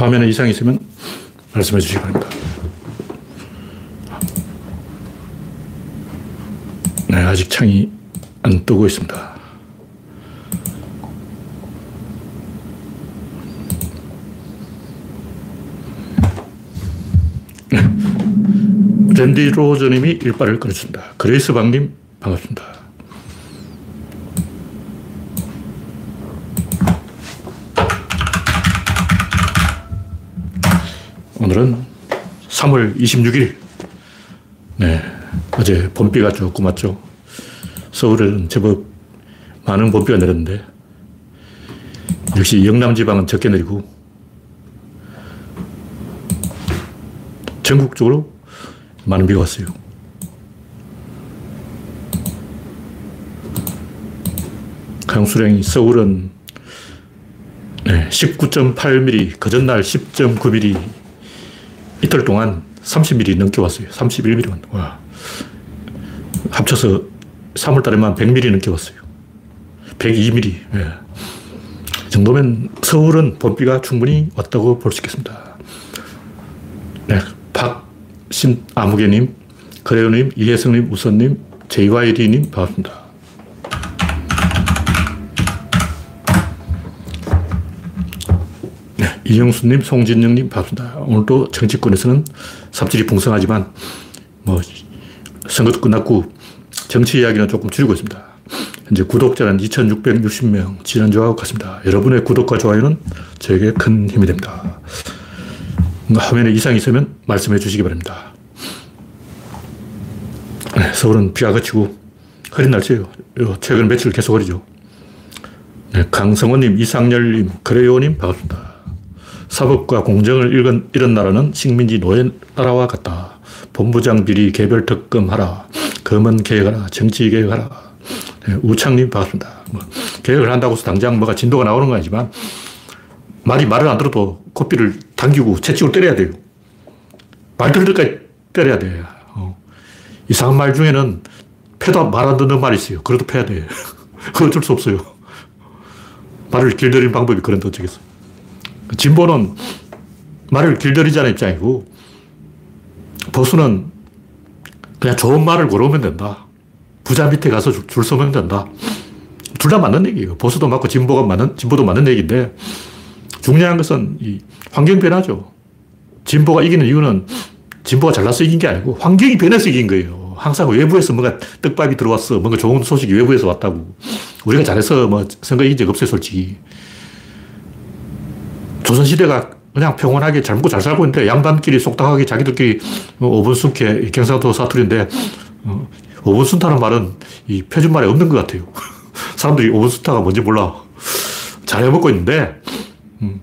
화면에 이상이 있으면 말씀해 주시기 바랍니다. 네, 아직 창이 안 뜨고 있습니다. 네. 랜디 로저님이 일빠를 끊었습니다. 그레이스 방님 반갑습니다. 오늘은 3월 26일. 네. 어제 봄비가 조금 왔죠. 서울에는 제법 많은 봄비가 내렸는데, 역시 영남 지방은 적게 내리고, 전국적으로 많은 비가 왔어요. 강수량이 서울은 네, 19.8mm, 그 전날 10.9mm, 이틀 동안 30mm 넘게 왔어요. 31mm. 와. 합쳐서 3월 달에만 100mm 넘게 왔어요. 102mm. 예. 이 정도면 서울은 봄비가 충분히 왔다고 볼 수 있겠습니다. 네. 박신 아무개님, 그래요님, 이혜성님, 우선님, JYD님, 반갑습니다. 네, 이영수님, 송진영님, 반갑습니다. 오늘도 정치권에서는 삽질이 풍성하지만, 뭐, 선거도 끝났고, 정치 이야기는 조금 줄이고 있습니다. 현재 구독자는 2,660명, 지난주와 같습니다. 여러분의 구독과 좋아요는 저에게 큰 힘이 됩니다. 화면에 이상이 있으면 말씀해 주시기 바랍니다. 네, 서울은 비가 그치고 흐린 날씨예요. 최근 며칠 계속 흐리죠. 네, 강성호님, 이상열님, 그래요님 반갑습니다. 사법과 공정을 잃은, 잃은 나라는 식민지 노예 나라와 같다. 본부장 비리 개별 특검하라. 검은 개혁하라. 정치 개혁하라. 네, 우창님 반갑습니다. 뭐, 개혁을 한다고 해서 당장 뭐가 진도가 나오는 건 아니지만 말이 말을 안 들어도 코피를 당기고 채찍으로 때려야 돼요. 말 들을 때까지 때려야 돼. 어. 이상한 말 중에는 패도 말 안 듣는 말이 있어요. 그래도 패야 돼. 어쩔 수 없어요. 말을 길들이는 방법이 그런 데 어쩌겠어. 진보는 말을 길들이자는 입장이고, 보수는 그냥 좋은 말을 고르면 된다. 부자 밑에 가서 줄, 줄 서면 된다. 둘 다 맞는 얘기예요. 보수도 맞고 진보가 맞는, 진보도 맞는 얘기인데, 중요한 것은 이 환경 변화죠. 진보가 이기는 이유는 진보가 잘나서 이긴 게 아니고 환경이 변해서 이긴 거예요. 항상 외부에서 뭔가 떡밥이 들어왔어. 뭔가 좋은 소식이 외부에서 왔다고. 우리가 잘해서 뭐 선거 이긴 적 없어요, 솔직히. 조선시대가 그냥 평온하게 잘 먹고 잘 살고 있는데 양반끼리 속닥하게 자기들끼리 5분 순케 경상도 사투리인데 5분 순타는 말은 이 표준말에 없는 것 같아요. 사람들이 5분 순타가 뭔지 몰라. 잘 해먹고 있는데 음,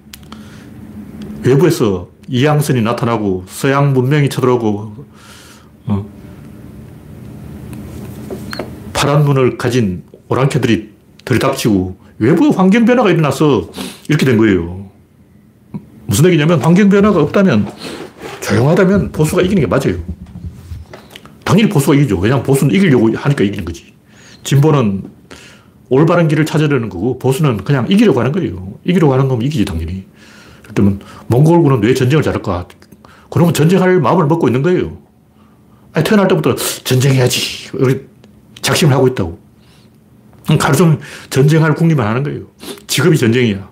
외부에서 이양선이 나타나고 서양 문명이 쳐들어오고 어, 파란 눈을 가진 오랑캐들이 들이닥치고 외부 환경 변화가 일어나서 이렇게 된 거예요. 무슨 얘기냐면 환경 변화가 없다면 조용하다면 보수가 이기는 게 맞아요. 당연히 보수가 이기죠. 왜냐하면 보수는 이기려고 하니까 이기는 거지. 진보는 올바른 길을 찾으려는 거고 보수는 그냥 이기려고 하는 거예요. 이기려고 하는 거면 이기지 당연히. 그러면 몽골군은 왜 전쟁을 잘할까? 그러면 전쟁할 마음을 먹고 있는 거예요. 아니, 태어날 때부터 전쟁해야지. 작심을 하고 있다고. 종일 전쟁할 궁리만 하는 거예요. 직업이 전쟁이야.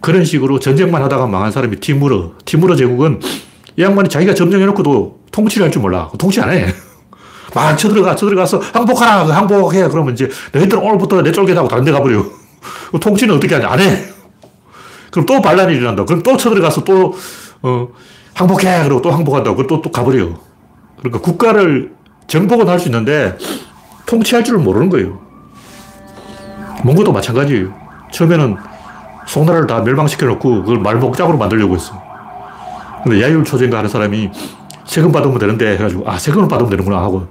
그런 식으로 전쟁만 하다가 망한 사람이 티무르. 티무르 제국은 이 양반이 자기가 점령해놓고도 통치를 할 줄 몰라. 통치 안 해. 막 쳐들어가, 쳐들어가서 항복하라, 항복해. 그러면 이제 너희들은 오늘부터 내 쫄깃하고 다른 데 가버려. 통치는 어떻게 하냐? 안 해. 그럼 또 반란이 일어난다. 그럼 또 쳐들어가서 또, 어, 항복해. 그리고 또 항복한다고. 그럼 또, 또 가버려. 그러니까 국가를 정복은 할 수 있는데 통치할 줄을 모르는 거예요. 몽고도 마찬가지예요. 처음에는 송나라를 다 멸망시켜 놓고 그걸 말목장으로 만들려고 했어. 근데 야율 초전가 하는 사람이 세금 받으면 되는데 해가지고 아, 세금을 받으면 되는구나 하고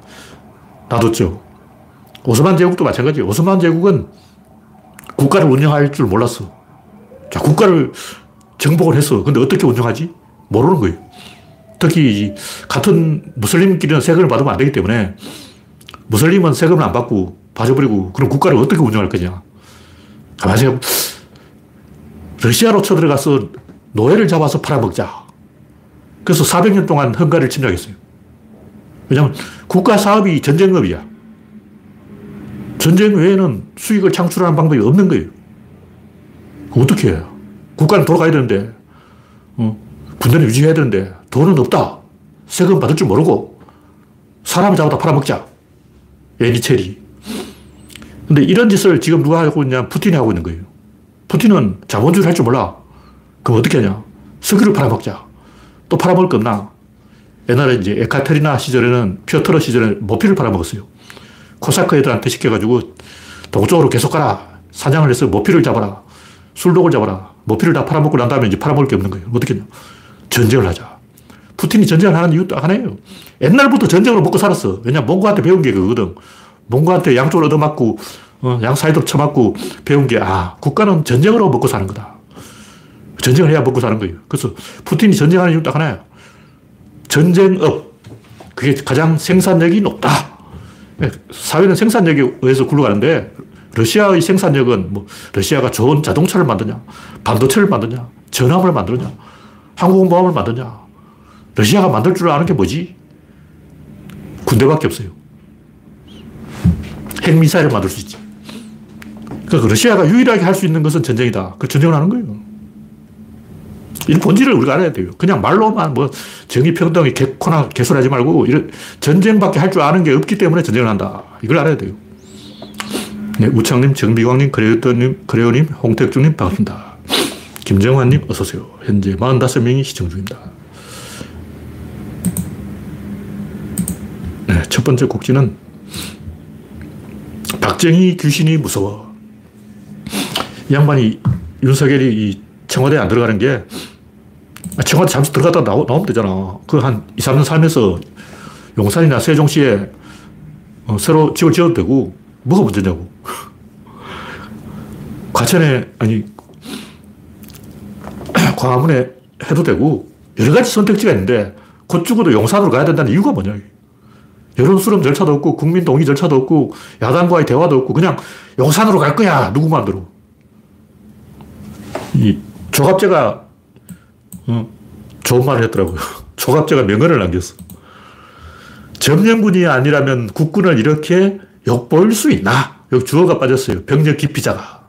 놔뒀죠. 오스만 제국도 마찬가지예요. 오스만 제국은 국가를 운영할 줄 몰랐어. 자, 국가를 정복을 했어. 근데 어떻게 운영하지? 모르는 거예요. 특히 같은 무슬림끼리는 세금을 받으면 안 되기 때문에 무슬림은 세금을 안 받고 봐줘버리고 그럼 국가를 어떻게 운영할 거냐. 가만히 생각 러시아로 쳐들어가서 노예를 잡아서 팔아먹자. 그래서 400년 동안 헝가리를 침략했어요. 왜냐하면 국가 사업이 전쟁업이야. 전쟁 외에는 수익을 창출하는 방법이 없는 거예요. 어떻게 해요? 국가는 돌아가야 되는데, 어, 군대는 유지해야 되는데, 돈은 없다. 세금 받을 줄 모르고, 사람을 잡아다 팔아먹자. 애니체리. 근데 이런 짓을 지금 누가 하고 있냐? 푸틴이 하고 있는 거예요. 푸틴은 자본주의를 할 줄 몰라. 그럼 어떻게 하냐? 석유를 팔아먹자. 또 팔아먹을 거 없나? 옛날에 이제 에카테리나 시절에는 표트르 시절에 모피를 팔아먹었어요. 코사크 애들한테 시켜가지고 동쪽으로 계속 가라. 사냥을 해서 모피를 잡아라. 술독을 잡아라. 모피를 다 팔아먹고 난 다음에 이제 팔아먹을 게 없는 거예요. 어떻게 했냐? 전쟁을 하자. 푸틴이 전쟁을 하는 이유도 하나예요. 옛날부터 전쟁으로 먹고 살았어. 왜냐 몽고한테 배운 게 그거거든. 몽고한테 양쪽을 얻어맞고, 어, 양 사이도 쳐맞고 배운 게, 아, 국가는 전쟁으로 먹고 사는 거다. 전쟁을 해야 먹고 사는 거예요. 그래서 푸틴이 전쟁하는 이유도 하나야. 전쟁업. 그게 가장 생산력이 높다. 사회는 생산력에 의해서 굴러가는데 러시아의 생산력은 뭐 러시아가 좋은 자동차를 만드냐, 반도체를 만드냐, 전함을 만드냐, 항공모함을 만드냐. 러시아가 만들 줄 아는 게 뭐지? 군대밖에 없어요. 핵미사일을 만들 수 있지. 그러니까 러시아가 유일하게 할 수 있는 것은 전쟁이다. 그 전쟁을 하는 거예요. 이 본질을 우리가 알아야 돼요. 그냥 말로만 뭐 정의 평등이 개코나 개소리하지 말고 이런 전쟁밖에 할 줄 아는 게 없기 때문에 전쟁을 한다. 이걸 알아야 돼요. 네, 우창님, 정비광님, 그레오님, 그레오님, 홍택중님 반갑습니다. 김정환님 어서 오세요. 현재 45명이 시청 중입니다. 네, 첫 번째 곡지는 박정희 귀신이 무서워. 이 양반이 윤석열이 이 청와대에 안 들어가는 게 아, 청와대 잠시 들어갔다 나오, 나오면 되잖아. 그 한 2, 3년 살면서 용산이나 세종시에 어, 새로 집을 지어도 되고, 뭐가 문제냐고. 과천에, 아니, 광화문에 해도 되고, 여러 가지 선택지가 있는데, 곧 죽어도 용산으로 가야 된다는 이유가 뭐냐. 여론 수렴 절차도 없고, 국민 동의 절차도 없고, 야당과의 대화도 없고, 그냥 용산으로 갈 거야. 누구 마음대로. 이 조갑제가 어, 좋은 말을 했더라고요. 조갑제가 명언을 남겼어. 점령군이 아니라면 국군을 이렇게 욕볼 수 있나? 여기 주어가 빠졌어요. 병력 기피자가.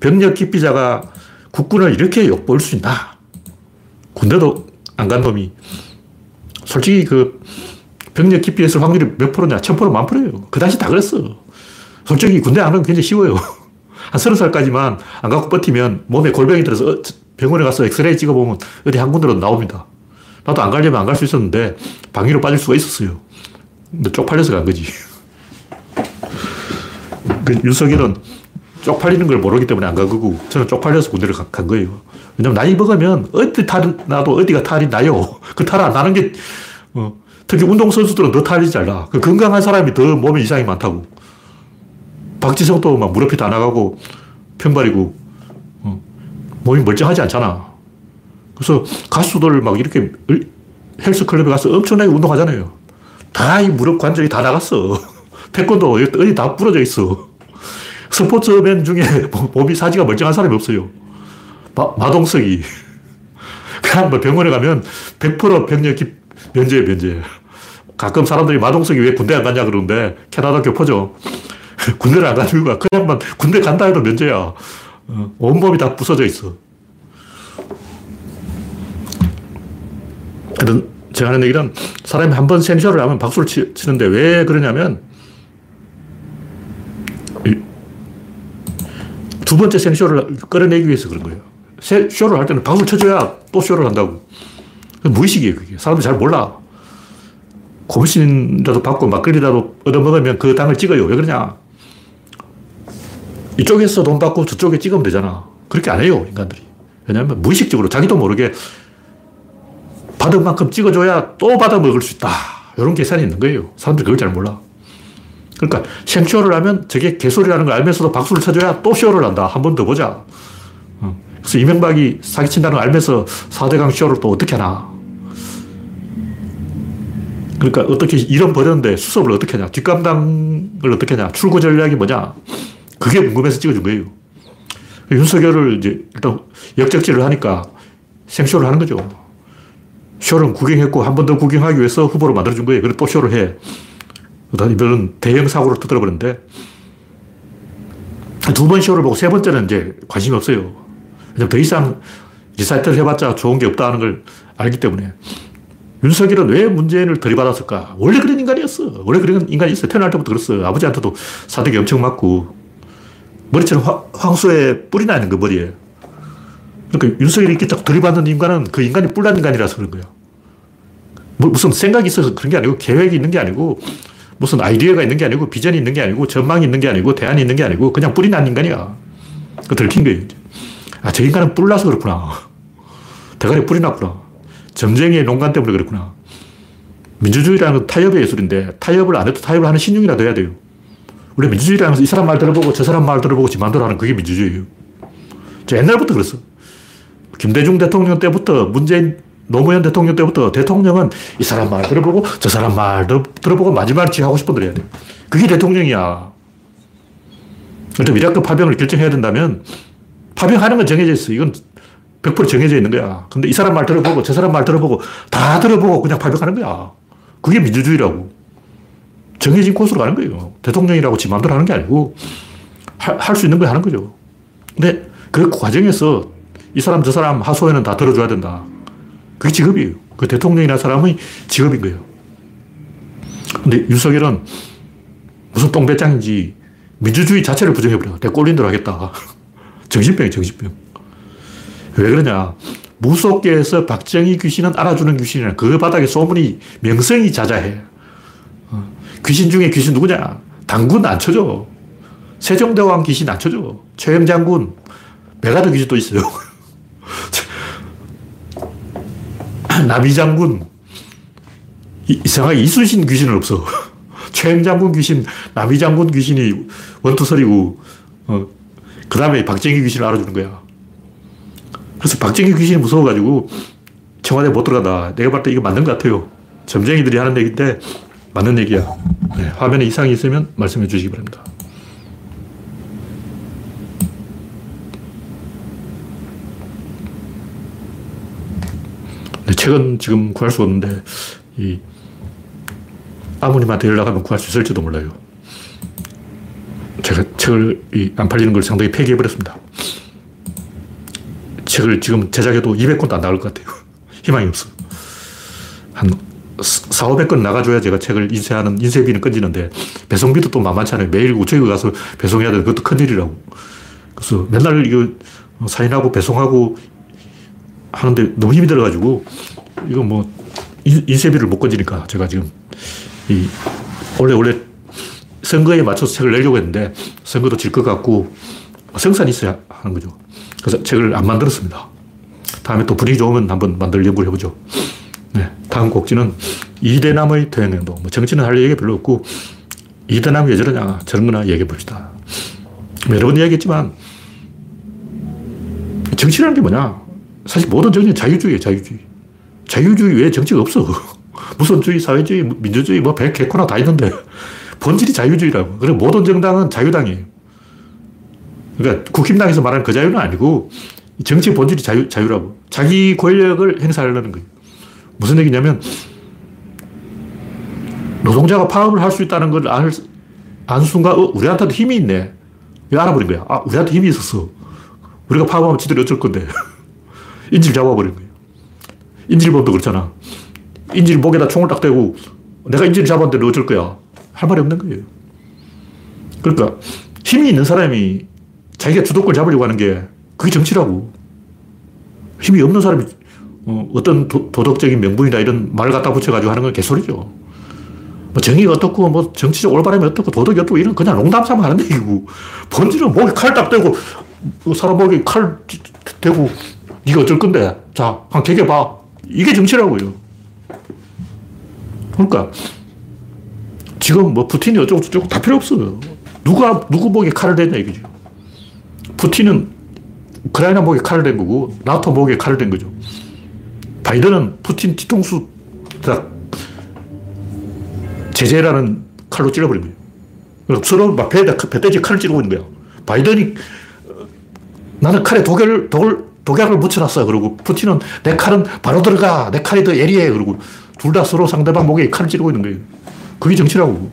병력 기피자가 국군을 이렇게 욕볼 수 있나? 군대도 안 간 놈이. 솔직히 그 병력 기피했을 확률이 몇 프로냐? 천 프로, 만 프로예요. 그 당시 다 그랬어. 솔직히 군대 안 가면 굉장히 쉬워요. 한 서른 살까지만 안 갖고 버티면 몸에 골병이 들어서 어, 병원에 가서 엑스레이 찍어보면 어디 한 군데로 나옵니다. 나도 안 가려면 안 갈 수 있었는데 방위로 빠질 수가 있었어요. 근데 쪽팔려서 간 거지. 그 윤석열은 쪽팔리는 걸 모르기 때문에 안 간 거고 저는 쪽팔려서 군대를 가, 간 거예요. 왜냐면 나이 먹으면 어디 탈 나도 어디가 탈이 나요. 그 탈 안 나는 게 어, 특히 운동선수들은 더 탈이 잘 나. 그 건강한 사람이 더 몸에 이상이 많다고. 박지성도 막 무릎이 다 나가고 평발이고 어, 몸이 멀쩡하지 않잖아. 그래서 가수들 막 이렇게 헬스클럽에 가서 엄청나게 운동하잖아요. 다 이 무릎 관절이 다 나갔어. 태권도 어디 다 부러져 있어. 스포츠맨 중에 몸이 사지가 멀쩡한 사람이 없어요. 마, 마동석이. 그냥 뭐 병원에 가면 100% 병력 면제, 면제. 가끔 사람들이 마동석이 왜 군대 안 갔냐 그러는데 캐나다 교포죠. 군대를 안 가는 이유가 그냥만 군대 간다 해도 면제야. 어, 온몸이 다 부서져 있어. 하여튼 제가 하는 얘기는 사람이 한 번 생쇼를 하면 박수를 치, 치는데 왜 그러냐면 두 번째 생쇼를 끌어내기 위해서 그런 거예요. 세, 쇼를 할 때는 박수를 쳐줘야 또 쇼를 한다고. 무의식이에요, 그게. 사람들이 잘 몰라. 고무신이라도 받고 막걸리라도 얻어먹으면 그 당을 찍어요. 왜 그러냐? 이쪽에서 돈 받고 저쪽에 찍으면 되잖아. 그렇게 안 해요, 인간들이. 왜냐하면 무의식적으로 자기도 모르게 받은 만큼 찍어줘야 또 받아 먹을 수 있다. 이런 계산이 있는 거예요. 사람들이 그걸 잘 몰라. 그러니까 생쇼를 하면 저게 개소리라는 걸 알면서도 박수를 쳐줘야 또 쇼를 한다. 한 번 더 보자. 어. 그래서 이명박이 사기친다는 걸 알면서 4대강 쇼를 또 어떻게 하나. 그러니까 어떻게 이런 버렸는데 수습을 어떻게 하냐. 뒷감당을 어떻게 하냐. 출구 전략이 뭐냐. 그게 궁금해서 찍어준 거예요. 윤석열을 이제 일단 역적질을 하니까 생쇼를 하는 거죠. 쇼는 구경했고 한 번 더 구경하기 위해서 후보로 만들어준 거예요. 그래서 또 쇼를 해. 이번은 대형 사고를 터뜨려버렸는데 두 번 쇼를 보고 세 번째는 이제 관심이 없어요. 더 이상 리사이틀을 해봤자 좋은 게 없다는 걸 알기 때문에 윤석열은 왜 문재인을 들이받았을까? 원래 그런 인간이었어. 원래 그런 인간이 있어. 태어날 때부터 그랬어. 아버지한테도 사대기 엄청 맞고 머리처럼 화, 황소에 뿔이 나 있는 거 머리에. 그러니까 윤석열이 이렇게 딱 들이받는 인간은 그 인간이 뿔난 인간이라서 그런 거야. 뭐 무슨 생각이 있어서 그런 게 아니고 계획이 있는 게 아니고 무슨 아이디어가 있는 게 아니고 비전이 있는 게 아니고 전망이 있는 게 아니고 대안이 있는 게 아니고 그냥 뿔이 난 인간이야. 그 들킨 거예요. 아, 저 인간은 뿔 나서 그렇구나. 대가리 뿔이 났구나. 점쟁이의 농간 때문에 그렇구나. 민주주의라는 건 타협의 예술인데 타협을 안 해도 타협을 하는 시늉이라도 해야 돼요. 원래 민주주의라는 것은 이 사람 말 들어보고 저 사람 말 들어보고 지 마음대로 하는 그게 민주주의예요. 저 옛날부터 그랬어. 김대중 대통령 때부터 문재인 노무현 대통령 때부터 대통령은 이 사람 말 들어보고 저 사람 말 들어보고 마지막에 지 하고 싶은 대로 해야 돼. 그게 대통령이야. 그런데 이라크 파병을 결정해야 된다면 파병하는 건 정해져 있어. 이건 100% 정해져 있는 거야. 근데 이 사람 말 들어보고 저 사람 말 들어보고 다 들어보고 그냥 파병하는 거야. 그게 민주주의라고. 정해진 코스로 가는 거예요. 대통령이라고 지 마음대로 하는 게 아니고 할 수 있는 거 하는 거죠. 근데 그 과정에서 이 사람 저 사람 하소연은 다 들어줘야 된다. 그게 직업이에요. 그 대통령이나 사람의 직업인 거예요. 근데 윤석열은 무슨 똥배짱인지 민주주의 자체를 부정해버려. 내가 꼴린 대로 하겠다. 정신병이 정신병. 왜 그러냐. 무속계에서 박정희 귀신은 알아주는 귀신이라 그 바닥에 소문이 명성이 자자해. 어. 귀신 중에 귀신 누구냐? 단군 안 쳐줘. 세종대왕 귀신 안 쳐줘. 최영 장군, 맥아더 귀신도 있어요. 남이 장군, 이상하게 이순신 귀신은 없어. 최영 장군 귀신, 나비 장군 귀신이 원투설이고, 어, 그 다음에 박정희 귀신을 알아주는 거야. 그래서 박정희 귀신이 무서워가지고 청와대 못 들어간다. 내가 봤을 때 이거 맞는 것 같아요. 점쟁이들이 하는 얘기인데 맞는 얘기야. 네, 화면에 이상이 있으면 말씀해 주시기 바랍니다. 네, 책은 지금 구할 수 없는데 이 아버님한테 연락하면 구할 수 있을지도 몰라요. 제가 책을 안 팔리는 걸 상당히 폐기해버렸습니다. 책을 지금 제작해도 200권도 안 나올 것 같아요. 희망이 없어. 한 4, 500권 나가줘야 제가 책을 인쇄하는, 인쇄비는 끊지는데, 배송비도 또 만만치 않아요. 매일 우체국 가서 배송해야 되는 그것도 큰일이라고. 그래서 맨날 이거 사인하고 배송하고 하는데 너무 힘이 들어가지고, 이거 뭐, 인쇄비를 못 건지니까 제가 지금, 이, 원래, 원래 선거에 맞춰서 책을 내려고 했는데, 선거도 질 것 같고, 성산이 있어야 하는 거죠. 그래서 책을 안 만들었습니다. 다음에 또 분위기 좋으면 한번 만들 연구를 해보죠. 네, 다음 곡지는 이대남의 퇴행행동. 뭐 정치는 할 얘기 별로 없고, 이대남이 왜 저러냐, 저런 얘기해 봅시다. 여러 번 이야기했지만, 정치라는 게 뭐냐? 사실 모든 정치는 자유주의예요, 자유주의. 자유주의 외에 정치가 없어. 무선주의, 사회주의, 민주주의, 뭐, 백, 개코나 다 있는데, 본질이 자유주의라고. 그리고 모든 정당은 자유당이에요. 그러니까 국힘당에서 말하는 그 자유는 아니고 정치 본질이 자유, 자유라고. 자기 권력을 행사하려는 거예요. 무슨 얘기냐면 노동자가 파업을 할 수 있다는 걸 알, 안 순간, 어, 우리한테도 힘이 있네. 이거 알아버린 거야. 아, 우리한테 힘이 있었어. 우리가 파업하면 지들이 어쩔 건데. 인질 잡아버린 거예요. 인질범도 그렇잖아. 인질 목에다 총을 딱 대고 내가 인질 잡았는데 어쩔 거야. 할 말이 없는 거예요. 그러니까 힘이 있는 사람이 자기가 주도권 잡으려고 하는 게 그게 정치라고. 힘이 없는 사람이 어, 떤 도, 덕적인 명분이나 이런 말 갖다 붙여가지고 하는 건 개소리죠. 뭐 정의가 어떻고, 뭐 정치적 올바름이 어떻고, 도덕이 어떻고, 이런 그냥 농담 삼아 하는 얘기고, 본질은 목에 칼 딱 대고, 그 사람 목에 칼 대고, 네가 어쩔 건데, 자, 한 개겨봐. 이게 정치라고요. 그러니까, 지금 뭐 푸틴이 어쩌고 저쩌고 다 필요 없어. 누가, 누구 목에 칼을 대냐 이거지. 푸틴은 우크라이나 목에 칼을 댄 거고 나토 목에 칼을 댄 거죠. 바이든은 푸틴 뒤통수 딱 제재라는 칼로 찔러버린 거예요. 서로 막 배에다, 배때지 칼을 찌르고 있는 거야. 바이든이 어, 나는 칼에 독을, 독을, 독약을 묻혀놨어. 그리고 푸틴은 내 칼은 바로 들어가. 내 칼이 더 예리해. 그리고 둘 다 서로 상대방 목에 칼을 찌르고 있는 거예요. 그게 정치라고.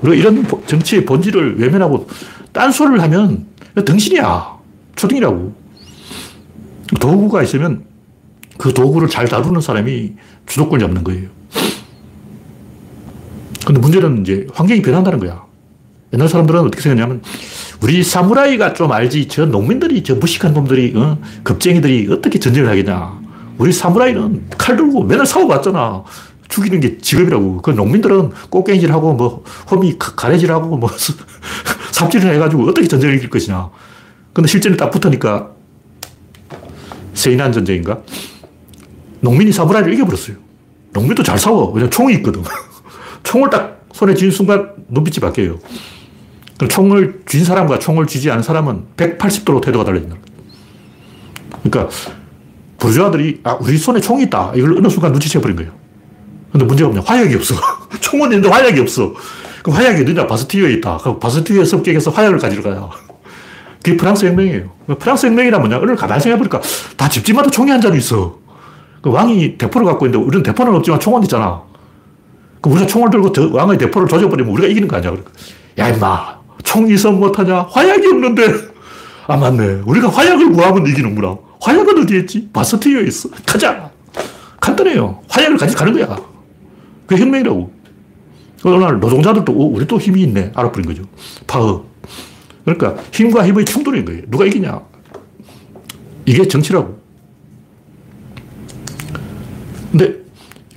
그리고 이런 정치의 본질을 외면하고 딴소리를 하면 등신이야. 초딩이라고. 도구가 있으면 그 도구를 잘 다루는 사람이 주도권을 잡는 거예요. 근데 문제는 이제 환경이 변한다는 거야. 옛날 사람들은 어떻게 생각하냐면 우리 사무라이가 좀 알지 저 농민들이 저 무식한 놈들이 어? 겁쟁이들이 어떻게 전쟁을 하겠냐. 우리 사무라이는 칼 들고 맨날 싸워봤잖아. 죽이는 게 직업이라고. 그 농민들은 꽃갱이질하고 뭐 호미 가래질하고 뭐 삽질을 해가지고 어떻게 전쟁을 이길 것이냐. 근데 실전에 딱 붙으니까 세인한 전쟁인가? 농민이 사무라이를 이겨버렸어요. 농민도 잘 싸워. 왜냐면 총이 있거든. 총을 딱 손에 쥔 순간 눈빛이 바뀌어요. 그럼 총을 쥔 사람과 총을 쥐지 않은 사람은 180도로 태도가 달라진다. 그러니까 부르주아들이 아 우리 손에 총이 있다. 이걸 어느 순간 눈치채버린 거예요. 근데 문제가 뭐냐 화약이 없어. 총은 있는데 화약이 없어. 그럼 화약이 어디냐 바스티유에 있다. 그럼 바스티유의 습격에서 화약을 가지러 가요. 그게 프랑스 혁명이에요. 프랑스 혁명이라 뭐냐 오늘 가만히 생각해보니까 다 집집마다 총이 한 잔 있어. 그 왕이 대포를 갖고 있는데 우리는 대포는 없지만 총은 있잖아. 그럼 우리가 총을 들고 왕의 대포를 조져버리면 우리가 이기는 거 아니야. 야, 임마. 총 있으면 못하냐? 화약이 없는데. 아, 맞네. 우리가 화약을 구하면 이기는구나. 화약은 어디에 있지? 바스티유에 있어. 가자. 간단해요. 화약을 가지 가는 거야. 그게 혁명이라고. 날 노동자들도, 오, 우리 또 힘이 있네. 알아버린 거죠. 파업. 그러니까 힘과 힘의 충돌인 거예요. 누가 이기냐. 이게 정치라고. 근데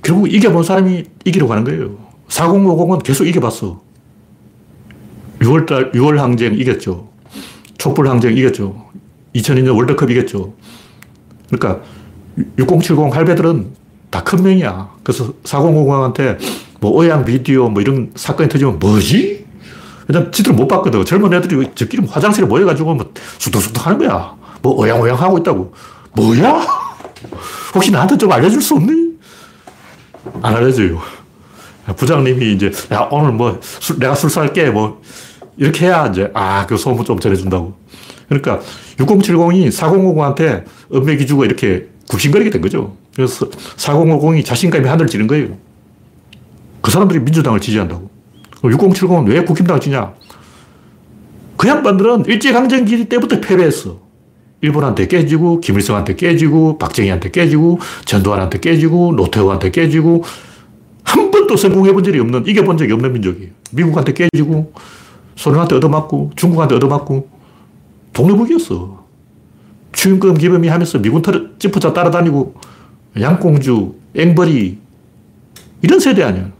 결국 이겨본 사람이 이기려고 하는 거예요. 4050은 계속 이겨봤어. 6월달, 6월 항쟁 이겼죠. 촛불 항쟁 이겼죠. 2002년 월드컵 이겼죠. 그러니까 6070 할배들은 다 큰 명이야. 그래서 4050한테 뭐 오양 비디오 뭐 이런 사건이 터지면 뭐지? 왜냐면 지들은 못 봤거든. 젊은 애들이 저끼리 화장실에 모여가지고 뭐 쑥덕쑥덕 하는 거야. 뭐 오양오양 하고 있다고. 뭐야? 혹시 나한테 좀 알려줄 수 없니? 안 알려줘요. 부장님이 이제, 야, 오늘 뭐, 술, 내가 술 살게, 뭐, 이렇게 해야 이제, 아, 그 소문 좀 전해준다고. 그러니까 6070이 4050한테 은맥이 주고 이렇게 굽신거리게 된 거죠. 그래서 4050이 자신감이 하늘 지는 거예요. 그 사람들이 민주당을 지지한다고. 6070은 왜 국힘당을 지냐? 그 양반들은 일제강점기 때부터 패배했어. 일본한테 깨지고, 김일성한테 깨지고, 박정희한테 깨지고, 전두환한테 깨지고, 노태우한테 깨지고, 한 번도 성공해 본 적이 없는, 이겨본 적이 없는 민족이에요. 미국한테 깨지고, 소련한테 얻어맞고, 중국한테 얻어맞고, 동네북이었어. 추임금 기범이 하면서 미군 털, 찌푸자 따라다니고, 양공주, 앵벌이, 이런 세대 아니야.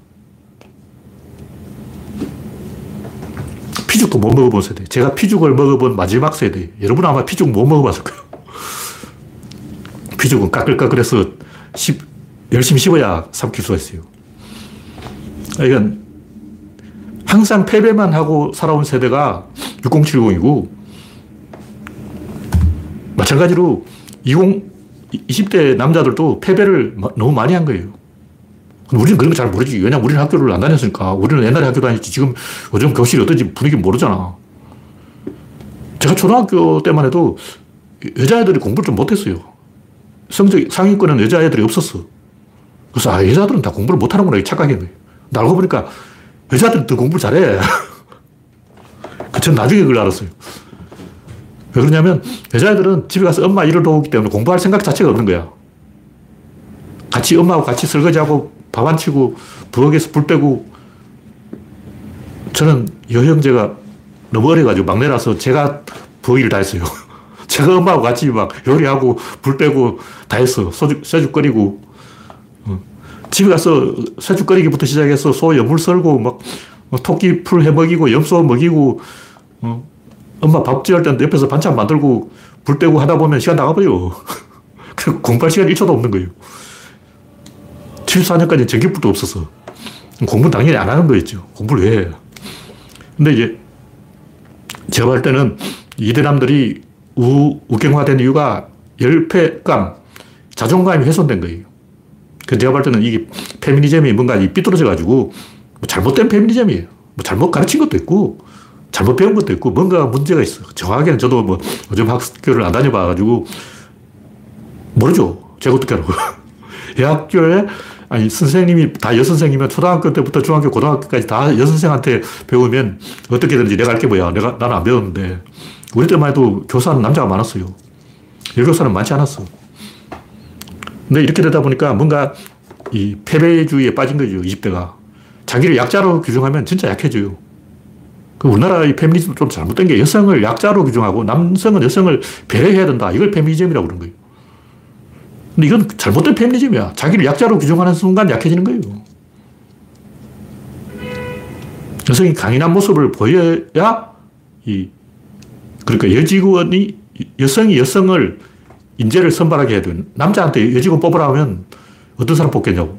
피죽도 못 먹어본 세대. 제가 피죽을 먹어본 마지막 세대. 여러분 아마 피죽 못 먹어봤을 거예요. 피죽은 까끌까끌해서 씹, 열심히 씹어야 삼킬 수가 있어요. 이건 항상 패배만 하고 살아온 세대가 6070이고, 마찬가지로 20, 20대 남자들도 패배를 너무 많이 한 거예요. 우리는 그런 거 잘 모르지. 왜냐면 우리는 학교를 안 다녔으니까. 우리는 옛날에 학교 다녔지. 지금 요즘 교실이 어떤지 분위기 모르잖아. 제가 초등학교 때만 해도 여자애들이 공부를 좀 못했어요. 성적 상위권은 여자애들이 없었어. 그래서 아, 여자들은 다 공부를 못하는구나. 착각했네. 알고 보니까 여자들은 더 공부를 잘해. 전 나중에 그걸 알았어요. 왜 그러냐면 여자애들은 집에 가서 엄마 일을 도우기 때문에 공부할 생각 자체가 없는 거야. 같이 엄마하고 같이 설거지하고 밥안 치고 부엌에서 불 빼고 저는 여 형제가 너무 어려가지고 막내라서 제가 부엌 일을 다 했어요. 제가 엄마하고 같이 막 요리하고 불 빼고 다 했어. 소주, 소주 끓이고. 어. 집에 가서 소주 끓이기부터 시작해서 소 여물 썰고 막 토끼 풀 해 먹이고 염소 먹이고 어. 엄마 밥 지을 때 옆에서 반찬 만들고 불 빼고 하다 보면 시간 나가버려. 공부할 시간 1초도 없는 거예요. 74년까지 전기불도 없었어. 공부 당연히 안 하는 거였죠. 공부를 왜 해? 근데 이제 제가 볼 때는 이대남들이 우, 우경화된 이유가 열패감, 자존감이 훼손된 거예요. 그 제가 볼 때는 이게 페미니즘이 뭔가 삐뚤어져 가지고 뭐 잘못된 페미니즘이에요. 뭐 잘못 가르친 것도 있고 잘못 배운 것도 있고 뭔가 문제가 있어. 정확하게는 저도 뭐 요즘 학교를 안 다녀봐가지고 모르죠. 제가 어떻게 알아요? 대학교에 아니 선생님이 다 여선생이면 초등학교 때부터 중학교 고등학교까지 다 여선생한테 배우면 어떻게 되는지 내가 알게 뭐야. 내가 나는 안 배웠는데 우리 때만 해도 교사는 남자가 많았어요. 여교사는 많지 않았어. 근데 이렇게 되다 보니까 뭔가 이 패배주의에 빠진 거죠. 20대가. 자기를 약자로 규정하면 진짜 약해져요. 그 우리나라의 페미니즘도 좀 잘못된 게 여성을 약자로 규정하고 남성은 여성을 배려해야 된다. 이걸 페미니즘이라고 그런 거예요. 근데 이건 잘못된 페미니즘이야. 자기를 약자로 규정하는 순간 약해지는 거예요. 여성이 강인한 모습을 보여야 이 그러니까 여직원이 여성이 여성을 인재를 선발하게 해야 돼. 남자한테 여직원 뽑으라 하면 어떤 사람 뽑겠냐고.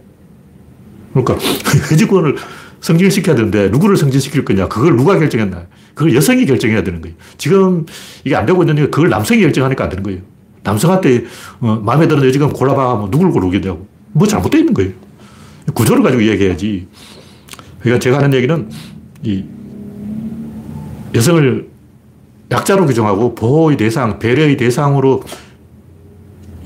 그러니까 여직원을 승진시켜야 되는데 누구를 승진시킬 거냐. 그걸 누가 결정했나. 그걸 여성이 결정해야 되는 거예요. 지금 이게 안 되고 있는데 그걸 남성이 결정하니까 안 되는 거예요. 남성한테 어, 마음에 드는 여직원 골라봐 하면 누굴 고르겠냐고. 뭐 잘못되어 있는 거예요. 구조를 가지고 이야기해야지. 그러니까 제가 하는 얘기는 이 여성을 약자로 규정하고 보호의 대상, 배려의 대상으로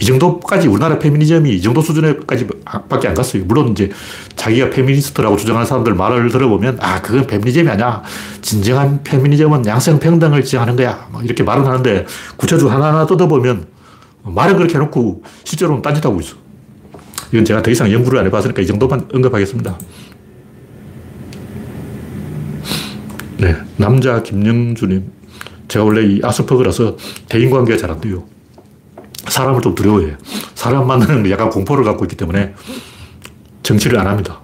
이 정도까지 우리나라 페미니즘이 이 정도 수준에까지 밖에 안 갔어요. 물론 이제 자기가 페미니스트라고 주장하는 사람들 말을 들어보면 아, 그건 페미니즘이 아니야. 진정한 페미니즘은 양성평등을 지향하는 거야. 이렇게 말은 하는데 구체적으로 하나하나 뜯어보면 말은 그렇게 해놓고 실제로는 딴짓하고 있어. 이건 제가 더 이상 연구를 안 해봤으니까 이 정도만 언급하겠습니다. 네. 남자 김영주님. 제가 원래 이 아스퍼그라서 대인관계가 잘 안 돼요. 사람을 좀 두려워해요. 사람 만나는 약간 공포를 갖고 있기 때문에 정치를 안 합니다.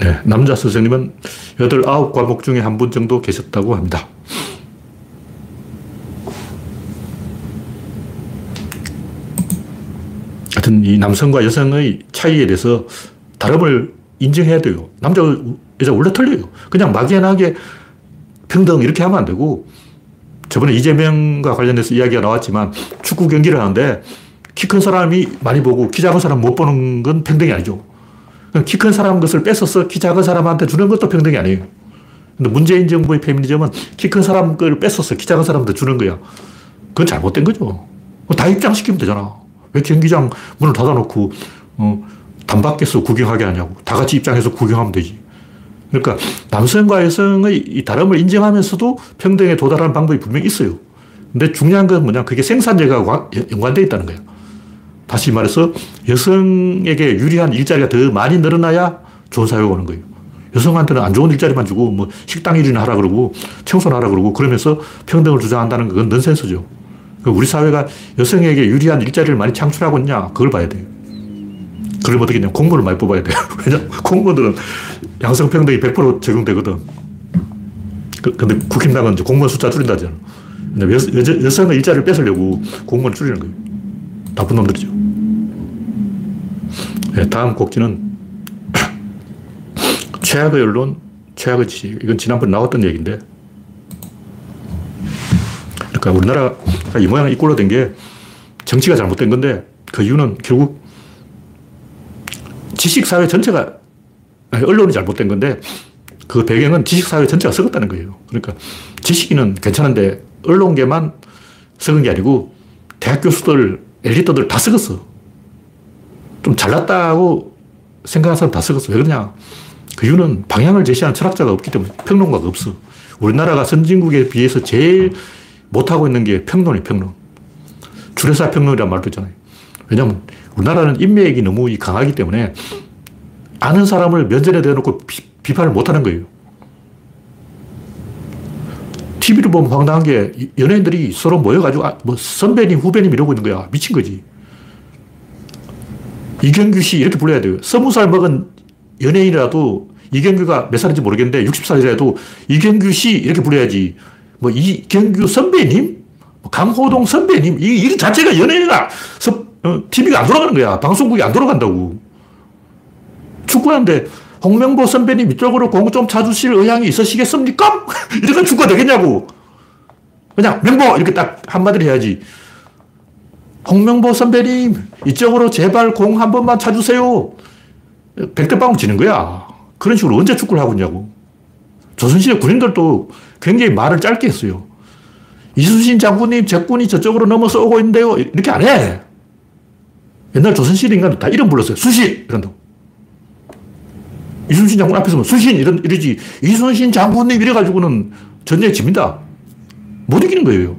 네, 남자 선생님은 8, 9 과목 중에 한 분 정도 계셨다고 합니다. 하여튼 이 남성과 여성의 차이에 대해서 다름을 인정해야 돼요. 남자, 여자 원래 틀려요. 그냥 막연하게 평등 이렇게 하면 안 되고 저번에 이재명과 관련해서 이야기가 나왔지만 축구 경기를 하는데 키 큰 사람이 많이 보고 키 작은 사람 못 보는 건 평등이 아니죠. 키 큰 사람 것을 뺏어서 키 작은 사람한테 주는 것도 평등이 아니에요. 근데 문재인 정부의 페미니즘은 키 큰 사람 걸 뺏어서 키 작은 사람한테 주는 거야. 그건 잘못된 거죠. 다 입장시키면 되잖아. 왜 경기장 문을 닫아놓고, 어, 담 밖에서 구경하게 하냐고. 다 같이 입장해서 구경하면 되지. 그러니까 남성과 여성의 이 다름을 인정하면서도 평등에 도달하는 방법이 분명히 있어요. 근데 중요한 건 뭐냐. 그게 생산력과 연관되어 있다는 거예요. 다시 말해서 여성에게 유리한 일자리가 더 많이 늘어나야 좋은 사회가 오는 거예요. 여성한테는 안 좋은 일자리만 주고 뭐 식당 일이나 하라 그러고 청소나 하라 그러고 그러면서 평등을 주장한다는 건 넌센스죠. 우리 사회가 여성에게 유리한 일자리를 많이 창출하고 있냐 그걸 봐야 돼요. 그럼 어떻게 냐 공무원을 많이 뽑아야 돼요. 왜냐 공무원들은 양성평등이 100% 적용되거든. 그, 근데 국힘당은 이제 공무원 숫자 줄인다잖아. 여, 여, 여성의 일자리를 뺏으려고 공무원을 줄이는 거예요. 나쁜 놈들이죠. 네, 다음 곡지는 최악의 언론, 최악의 지식. 이건 지난번에 나왔던 얘기인데. 그러니까 우리나라가 이 모양 이 꼴로 된 게 정치가 잘못된 건데 그 이유는 결국 지식사회 전체가, 언론이 잘못된 건데 그 배경은 지식사회 전체가 썩었다는 거예요. 그러니까 지식인은 괜찮은데 언론계만 썩은 게 아니고 대학 교수들, 엘리트들 다 썩었어. 좀 잘났다고 생각하는 사람 다 썩었어. 왜 그러냐. 그 이유는 방향을 제시하는 철학자가 없기 때문에 평론가가 없어. 우리나라가 선진국에 비해서 제일 못하고 있는 게 평론이 평론. 주례사 평론이란 말도 있잖아요. 왜냐하면 우리나라는 인맥이 너무 강하기 때문에 아는 사람을 면전에 대놓고 비, 판을 못하는 거예요. TV를 보면 황당한 게 연예인들이 서로 모여가지고 아, 뭐 선배님, 후배님 이러고 있는 거야. 미친 거지. 이경규 씨 이렇게 불러야 돼요. 스무 살 먹은 연예인이라도 이경규가 몇 살인지 모르겠는데 60살이라도 이경규 씨 이렇게 불러야지. 뭐 이경규 선배님? 뭐 강호동 선배님? 이일 자체가 연예인이다. TV가 어, 안 돌아가는 거야. 방송국이 안 돌아간다고. 축구하는데 홍명보 선배님 이쪽으로 공 좀 차주실 의향이 있으시겠습니까? 이러면 축구가 되겠냐고. 그냥 명보 이렇게 딱 한마디를 해야지. 홍명보 선배님 이쪽으로 제발 공 한 번만 차주세요. 백대빵 지는 거야. 그런 식으로 언제 축구를 하고 있냐고. 조선시대 군인들도 굉장히 말을 짧게 했어요. 이순신 장군님 적군이 저쪽으로 넘어서 오고 있는데요. 이렇게 안 해. 옛날 조선시대 인간은 다 이름 불렀어요. 수신! 이런다고. 이순신 장군 앞에서 뭐 수신! 이런, 이러지. 이순신 장군님 이래가지고는 전쟁에 집니다. 못 이기는 거예요.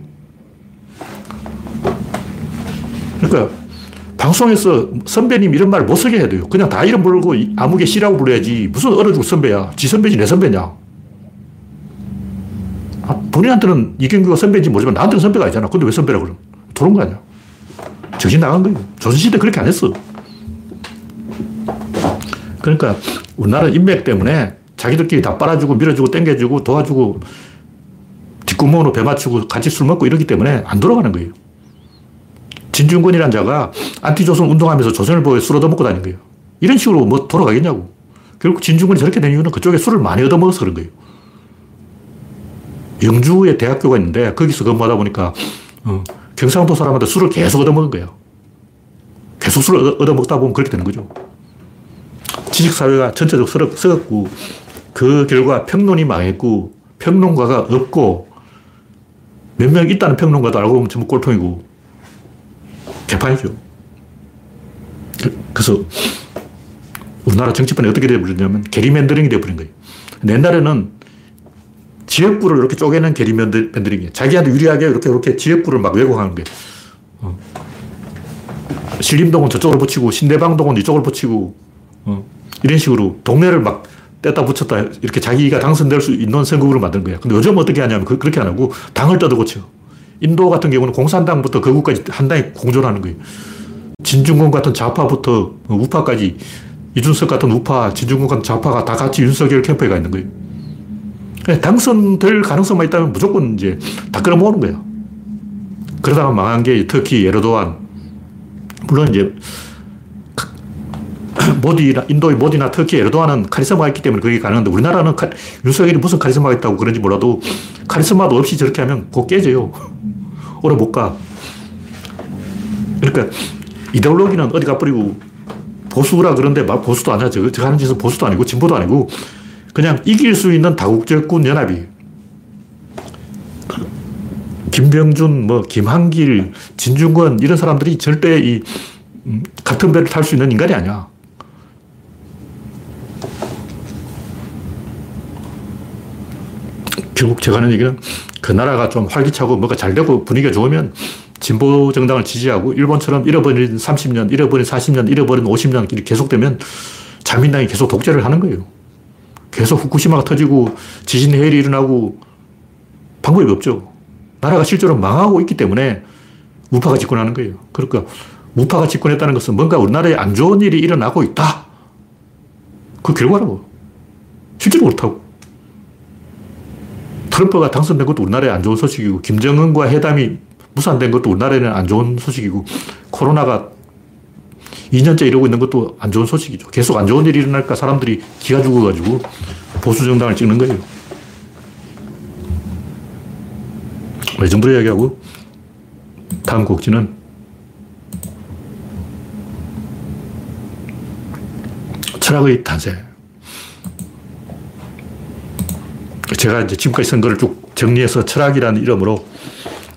그러니까 방송에서 선배님 이런 말 못 쓰게 해야 돼요. 그냥 다 이름 부르고 아무개 씨라고 불러야지. 무슨 얼어 죽 선배야. 지 선배지 내 선배냐. 아, 본인한테는 이경규가 선배인지 모르지만 나한테는 선배가 아니잖아. 근데 왜 선배라고 그러 도는 거 아니야. 정신 나간 거예요. 조선시대 그렇게 안 했어. 그러니까 우리나라 인맥 때문에 자기들끼리 다 빨아주고 밀어주고 땡겨주고 도와주고 뒷구멍으로 배 맞추고 같이 술 먹고 이러기 때문에 안 돌아가는 거예요. 진중권이라는 자가 안티조선 운동하면서 조선일보에 술 얻어먹고 다닌 거예요. 이런 식으로 뭐 돌아가겠냐고. 결국 진중권이 저렇게 된 이유는 그쪽에 술을 많이 얻어먹어서 그런 거예요. 영주에 대학교가 있는데 거기서 근무하다 보니까 어, 경상도 사람한테 술을 계속 얻어먹은 거예요. 계속 술을 얻어먹다 보면 그렇게 되는 거죠. 지식사회가 전체적으로 썩었고 그 결과 평론이 망했고 평론가가 없고 몇 명 있다는 평론가도 알고 보면 전부 꼴통이고 개판이죠. 그래서 우리나라 정치판이 어떻게 되어버렸냐면 게리맨더링이 되어버린 거예요. 옛날에는 지역구를 이렇게 쪼개는 게리맨더링이에요. 자기한테 유리하게 이렇게 이렇게 지역구를 막 왜곡하는 거예요. 어. 신림동은 저쪽으로 붙이고 신대방동은 이쪽으로 붙이고 어. 이런 식으로 동네를 막 뗐다 붙였다 이렇게 자기가 당선될 수 있는 선거구를 만든 거예요. 근데 요즘 어떻게 하냐면 그, 그렇게 안 하고 당을 뜯어 고쳐. 인도 같은 경우는 공산당부터 거구까지 한 당에 공존하는 거예요. 진중권 같은 좌파부터 우파까지 이준석 같은 우파, 진중권 같은 좌파가 다 같이 윤석열 캠프에 가 있는 거예요. 당선될 가능성만 있다면 무조건 이제 다 끌어모으는 거예요. 그러다가 망한 게 터키 에르도안. 물론 이제 모디나, 인도의 모디나 터키 에르도안은 카리스마가 있기 때문에 그게 가능한데 우리나라는 카, 윤석열이 무슨 카리스마가 있다고 그런지 몰라도 카리스마도 없이 저렇게 하면 곧 깨져요. 오래 못 가. 그러니까 이데올로기는 어디 가버리고 보수라 그런데 보수도 아니야. 저, 저 하는 짓은 보수도 아니고 진보도 아니고 그냥 이길 수 있는 다국적군 연합이 김병준, 뭐 김한길, 진중권 이런 사람들이 절대 이 음, 같은 배를 탈 수 있는 인간이 아니야. 결국 제가 하는 얘기는 그 나라가 좀 활기차고 뭐가 잘 되고 분위기가 좋으면 진보 정당을 지지하고 일본처럼 잃어버린 30년, 잃어버린 40년, 잃어버린 50년 이 계속되면 자민당이 계속 독재를 하는 거예요. 계속 후쿠시마가 터지고 지진 해일이 일어나고 방법이 없죠. 나라가 실제로 망하고 있기 때문에 우파가 집권하는 거예요. 그러니까 우파가 집권했다는 것은 뭔가 우리나라에 안 좋은 일이 일어나고 있다. 그 결과라고. 실제로 그렇다고. 트럼프가 당선된 것도 우리나라에 안 좋은 소식이고, 김정은과 회담이 무산된 것도 우리나라에는 안 좋은 소식이고, 코로나가 2년째 이러고 있는 것도 안 좋은 소식이죠. 계속 안 좋은 일이 일어날까 사람들이 기가 죽어가지고 보수 정당을 찍는 거예요. 이 정도 이야기하고, 다음 곡지는 철학의 탄생. 제가 이제 지금까지 쓴 거를 쭉 정리해서 철학이라는 이름으로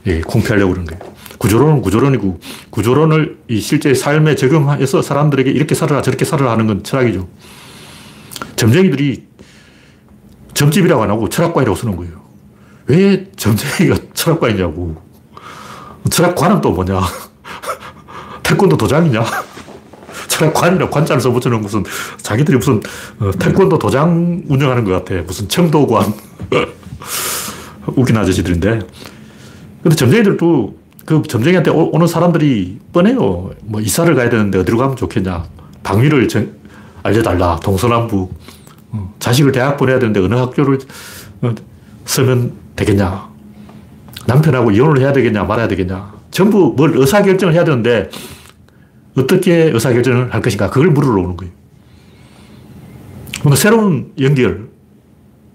예, 공표하려고 그런 거예요. 구조론은 구조론이고, 구조론을 이 실제 삶에 적용해서 사람들에게 이렇게 살아라, 저렇게 살아라 하는 건 철학이죠. 점쟁이들이 점집이라고 안 하고 철학과이라고 쓰는 거예요. 왜 점쟁이가 철학과이냐고. 철학과는 또 뭐냐. 태권도 도장이냐. 관이라 관자를 써붙여놓은 무슨 자기들이 무슨 어, 태권도 도장 운영하는 것 같아. 무슨 청도관. 웃긴 아저씨들인데. 근데 점쟁이들도 그 점쟁이한테 오, 는 사람들이 뻔해요. 뭐 이사를 가야 되는데 어디로 가면 좋겠냐. 방위를 정, 알려달라. 동서남북. 어, 자식을 대학 보내야 되는데 어느 학교를 어, 쓰면 되겠냐. 남편하고 이혼을 해야 되겠냐 말아야 되겠냐. 전부 뭘 의사결정을 해야 되는데 어떻게 의사결정을 할 것인가 그걸 물으러 오는 거예요. 뭔가 새로운 연결,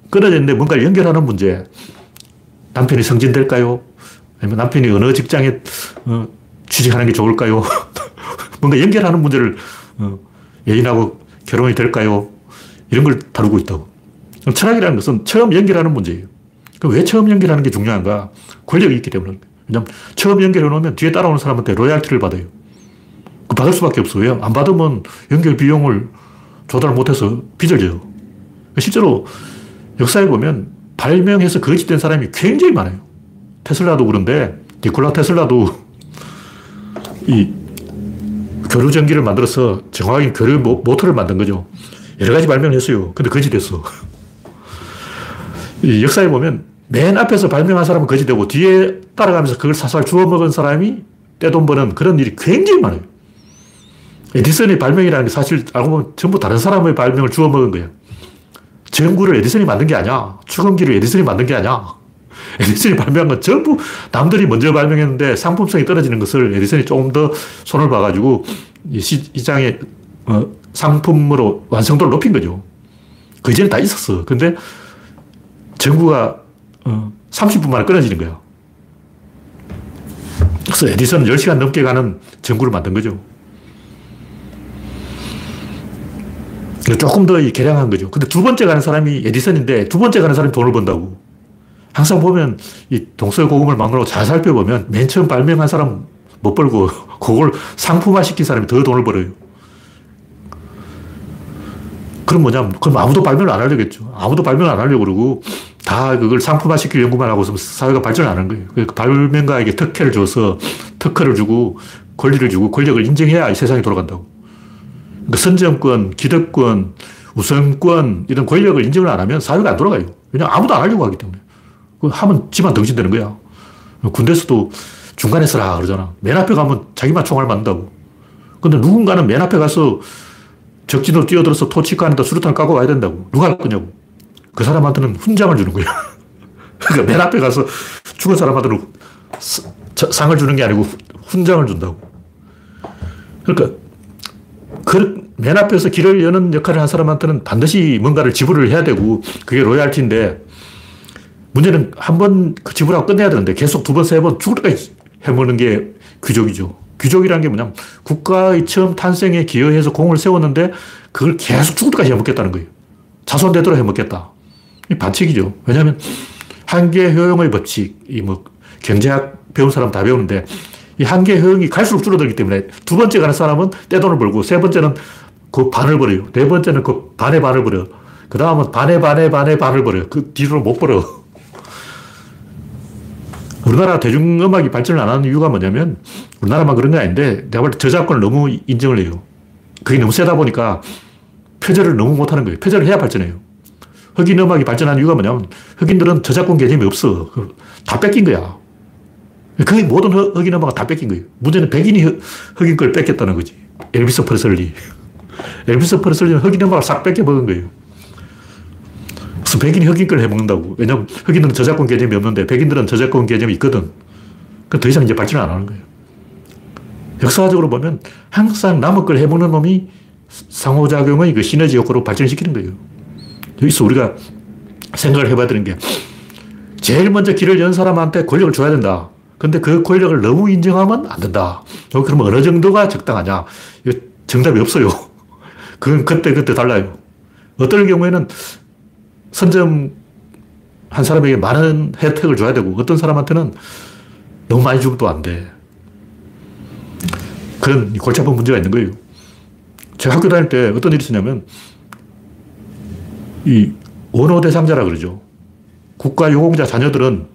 끊어졌는데 뭔가를 연결하는 문제. 남편이 성진될까요? 아니면 남편이 어느 직장에 어, 취직하는 게 좋을까요? 뭔가 연결하는 문제를 어, 여인하고 결혼이 될까요? 이런 걸 다루고 있다고. 철학이라는 것은 처음 연결하는 문제예요. 그럼 왜 처음 연결하는 게 중요한가? 권력이 있기 때문에. 왜냐면 처음 연결해 놓으면 뒤에 따라오는 사람한테 로얄티를 받아요. 그 받을 수밖에 없어요. 안 받으면 연결 비용을 조달 못해서 빚을 져요. 실제로 역사에 보면 발명해서 거짓된 사람이 굉장히 많아요. 테슬라도 그런데 니콜라 테슬라도 이 교류 전기를 만들어서 정확하게 교류 모터를 만든 거죠. 여러 가지 발명을 했어요. 근데 거짓됐어. 이 역사에 보면 맨 앞에서 발명한 사람은 거짓되고 뒤에 따라가면서 그걸 사살 주워 먹은 사람이 떼돈 버는 그런 일이 굉장히 많아요. 에디슨의 발명이라는 게 사실 알고 보면 전부 다른 사람의 발명을 주워먹은 거예요. 전구를 에디슨이 만든 게 아니야. 추금기를 에디슨이 만든 게 아니야. 에디슨이 발명한 건 전부 남들이 먼저 발명했는데 상품성이 떨어지는 것을 에디슨이 조금 더 손을 봐가지고 시장에 어, 상품으로 완성도를 높인 거죠. 그 이전에 다 있었어. 근데 전구가 어, 30분 만에 끊어지는 거야. 그래서 에디슨은 10시간 넘게 가는 전구를 만든 거죠. 조금 더 개량한 거죠. 근데 두 번째 가는 사람이 에디슨인데 두 번째 가는 사람이 돈을 번다고. 항상 보면 이 동서고금을 막론하고 잘 살펴보면 맨 처음 발명한 사람 못 벌고 그걸 상품화 시킨 사람이 더 돈을 벌어요. 그럼 뭐냐면, 그럼 아무도 발명을 안 하려겠죠. 아무도 발명 안 하려고 그러고, 다 그걸 상품화 시킬 연구만 하고 있으면 사회가 발전 안 하는 거예요. 그 발명가에게 특혜를 줘서 특허를 주고, 권리를 주고, 권력을 인정해야 이 세상이 돌아간다고. 그러니까 선정권, 기득권, 우선권, 이런 권력을 인정을 안 하면 사회가 안 돌아가요. 왜냐 아무도 안 하려고 하기 때문에. 그 하면 지만 덩신되는 거야. 군대에서도 중간에 서라 그러잖아. 맨 앞에 가면 자기만 총알 맞는다고. 근데 누군가는 맨 앞에 가서 적진으로 뛰어들어서 토치칸에다 수류탄을 까고 와야 된다고. 누가 할 거냐고. 그 사람한테는 훈장을 주는 거야. 그러니까 맨 앞에 가서 죽은 사람한테는 상을 주는 게 아니고 훈장을 준다고. 그러니까 그 맨 앞에서 길을 여는 역할을 한 사람한테는 반드시 뭔가를 지불을 해야 되고 그게 로얄티인데 문제는 한 번 그 지불하고 끝내야 되는데 계속 두 번, 세 번 죽을 때까지 해먹는 게 귀족이죠. 귀족이라는 게 뭐냐면 국가의 처음 탄생에 기여해서 공을 세웠는데 그걸 계속 죽을 때까지 해먹겠다는 거예요. 자손되도록 해먹겠다. 이 반칙이죠. 왜냐하면 한계 효용의 법칙, 이 뭐 경제학 배운 사람 다 배우는데 이 한계 효용이 갈수록 줄어들기 때문에 두 번째 가는 사람은 떼돈을 벌고 세 번째는 그 반을 벌어요. 네 번째는 그 반의 반을 벌어. 그 다음은 반의 반의 반의 반을 벌어요. 그 뒤로 못 벌어. 우리나라 대중음악이 발전을 안 하는 이유가 뭐냐면 우리나라만 그런 게 아닌데 내가 볼 때 저작권을 너무 인정을 해요. 그게 너무 세다 보니까 표절을 너무 못하는 거예요. 표절을 해야 발전해요. 흑인 음악이 발전한 이유가 뭐냐면 흑인들은 저작권 개념이 없어. 다 뺏긴 거야. 거의 모든 흑인 음악은 다 뺏긴 거예요. 문제는 백인이 흑인 걸 뺏겼다는 거지. 엘비스 프레슬리. 엘비스 프레슬리는 흑인 음악을 싹 뺏겨 먹은 거예요. 무슨 백인이 흑인 걸 해먹는다고. 왜냐면 흑인들은 저작권 개념이 없는데 백인들은 저작권 개념이 있거든. 그더 이상 이제 발전을 안 하는 거예요. 역사적으로 보면 항상 남의 걸 해먹는 놈이 상호작용의 그 시너지 효과로 발전시키는 거예요. 여기서 우리가 생각을 해봐야 되는 게 제일 먼저 길을 연 사람한테 권력을 줘야 된다. 근데 그 권력을 너무 인정하면 안 된다. 그러면 어느 정도가 적당하냐? 이거 정답이 없어요. 그건 그때그때 달라요. 어떨 경우에는 선점 한 사람에게 많은 혜택을 줘야 되고 어떤 사람한테는 너무 많이 주면 또 안 돼. 그런 골치 아픈 문제가 있는 거예요. 제가 학교 다닐 때 어떤 일이 있었냐면 이 원호 대상자라 그러죠. 국가 유공자 자녀들은